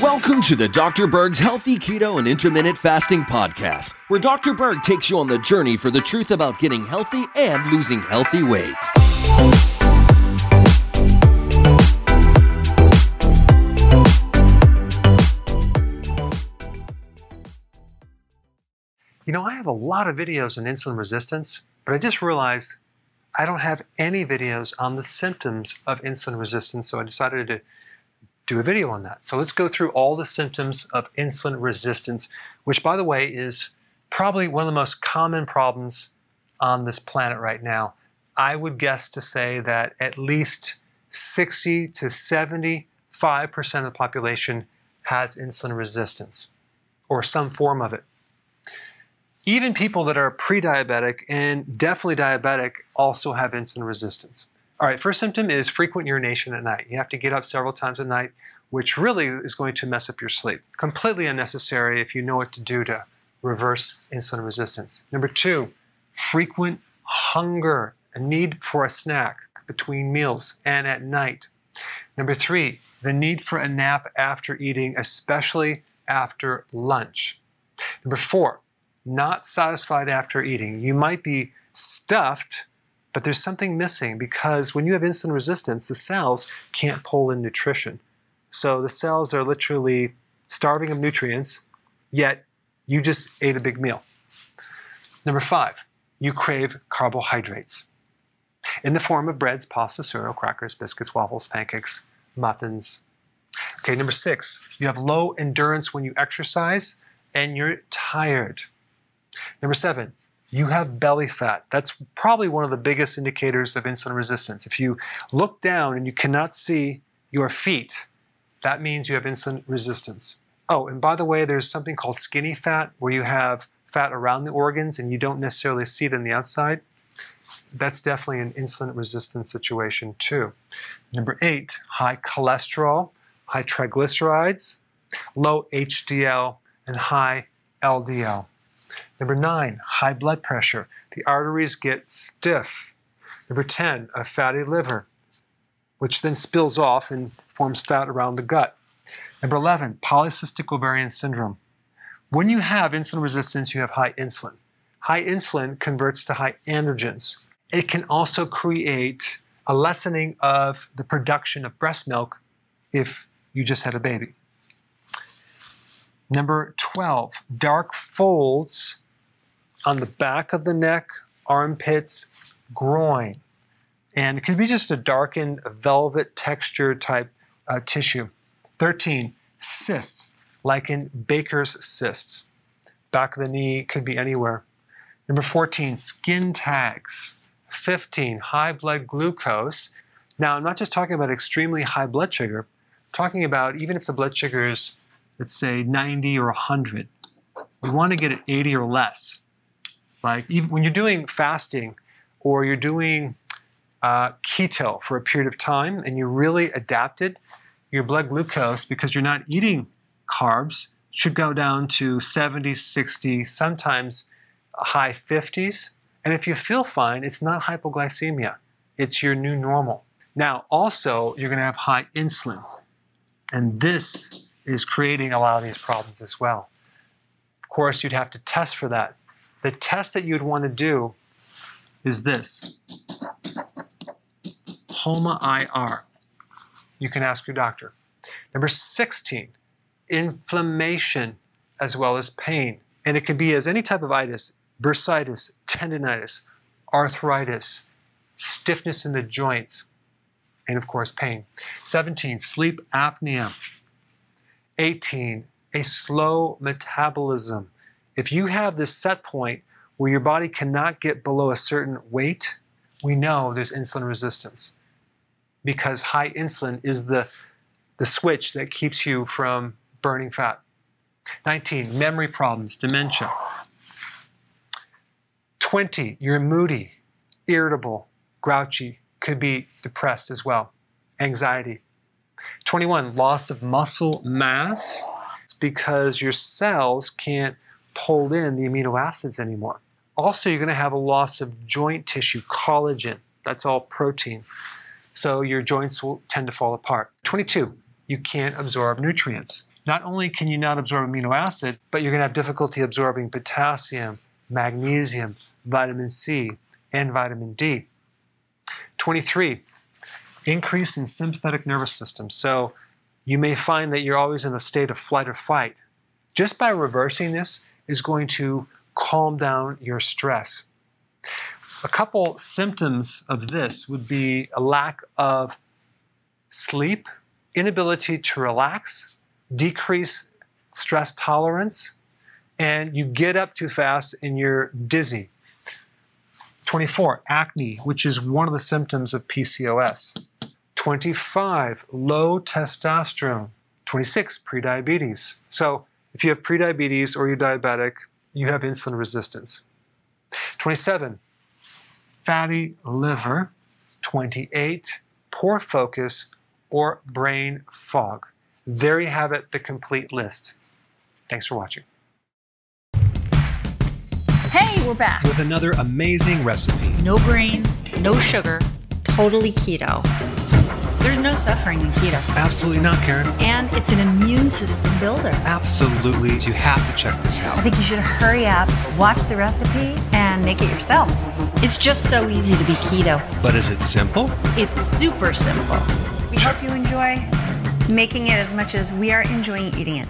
Welcome to the Dr. Berg's Healthy Keto and Intermittent Fasting Podcast, where Dr. Berg takes you on the journey for the truth about getting healthy and losing healthy weight. You know, I have a lot of videos on insulin resistance, but I just realized I don't have any videos on the symptoms of insulin resistance, so I decided to do a video on that. So let's go through all the symptoms of insulin resistance, which, by the way, is probably one of the most common problems on this planet right now. I would guess to say that at least 60 to 75% of the population has insulin resistance or some form of it. Even people that are pre diabetic and definitely diabetic also have insulin resistance. All right, first symptom is frequent urination at night. You have to get up several times a night, which really is going to mess up your sleep. Completely unnecessary if you know what to do to reverse insulin resistance. Number two, frequent hunger, a need for a snack between meals and at night. Number three, the need for a nap after eating, especially after lunch. Number four, not satisfied after eating. You might be stuffed, but there's something missing because when you have insulin resistance, the cells can't pull in nutrition. So the cells are literally starving of nutrients, yet you just ate a big meal. Number five, you crave carbohydrates in the form of breads, pasta, cereal, crackers, biscuits, waffles, pancakes, muffins. Okay, number six, you have low endurance when you exercise and you're tired. Number seven, you have belly fat. That's probably one of the biggest indicators of insulin resistance. If you look down and you cannot see your feet, that means you have insulin resistance. Oh, and by the way, there's something called skinny fat where you have fat around the organs and you don't necessarily see it on the outside. That's definitely an insulin resistance situation too. Number eight, high cholesterol, high triglycerides, low HDL, and high LDL. Number nine, high blood pressure. The arteries get stiff. Number 10, a fatty liver, which then spills off and forms fat around the gut. Number 11, polycystic ovarian syndrome. When you have insulin resistance, you have high insulin. High insulin converts to high androgens. It can also create a lessening of the production of breast milk if you just had a baby. Number 12, dark folds on the back of the neck, armpits, groin. And it could be just a darkened velvet texture type uh, tissue. 13, cysts, like in Baker's cysts. Back of the knee could be anywhere. Number 14, skin tags. 15, high blood glucose. Now, I'm not just talking about extremely high blood sugar, I'm talking about even if the blood sugar is, let's say, 90 or 100, we want to get it 80 or less. Like when you're doing fasting or you're doing uh, keto for a period of time and you really adapted, your blood glucose, because you're not eating carbs, should go down to 70, 60, sometimes high 50s. And if you feel fine, it's not hypoglycemia, it's your new normal. Now, also, you're going to have high insulin. And this is creating a lot of these problems as well. Of course, you'd have to test for that. The test that you'd want to do is this HOMA IR. You can ask your doctor. Number 16, inflammation as well as pain. And it can be as any type of itis, bursitis, tendonitis, arthritis, stiffness in the joints, and of course, pain. 17, sleep apnea. 18, a slow metabolism. If you have this set point where your body cannot get below a certain weight, we know there's insulin resistance because high insulin is the, the switch that keeps you from burning fat. 19, memory problems, dementia. 20, you're moody, irritable, grouchy, could be depressed as well, anxiety. 21, loss of muscle mass. It's because your cells can't pull in the amino acids anymore. Also, you're going to have a loss of joint tissue, collagen. That's all protein. so your joints will tend to fall apart. 22, you can't absorb nutrients. Not only can you not absorb amino acid, but you're going to have difficulty absorbing potassium, magnesium, vitamin C, and vitamin D. 23, increase in sympathetic nervous system. So you may find that you're always in a state of flight or fight. Just by reversing this is going to calm down your stress. A couple symptoms of this would be a lack of sleep, inability to relax, decrease stress tolerance, and you get up too fast and you're dizzy. 24, acne, which is one of the symptoms of PCOS. 25, low testosterone. 26, prediabetes. So if you have prediabetes or you're diabetic, you have insulin resistance. 27, fatty liver. 28, poor focus or brain fog. There you have it, the complete list. Thanks for watching. Hey, we're back. With another amazing recipe. No grains, no sugar, totally keto. There's no suffering in keto. Absolutely not, Karen. And it's an immune system builder. Absolutely. You have to check this out. I think you should hurry up, watch the recipe, and make it yourself. It's just so easy to be keto. But is it simple? It's super simple. We hope you enjoy making it as much as we are enjoying eating it.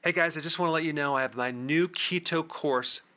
Hey guys, I just want to let you know I have my new keto course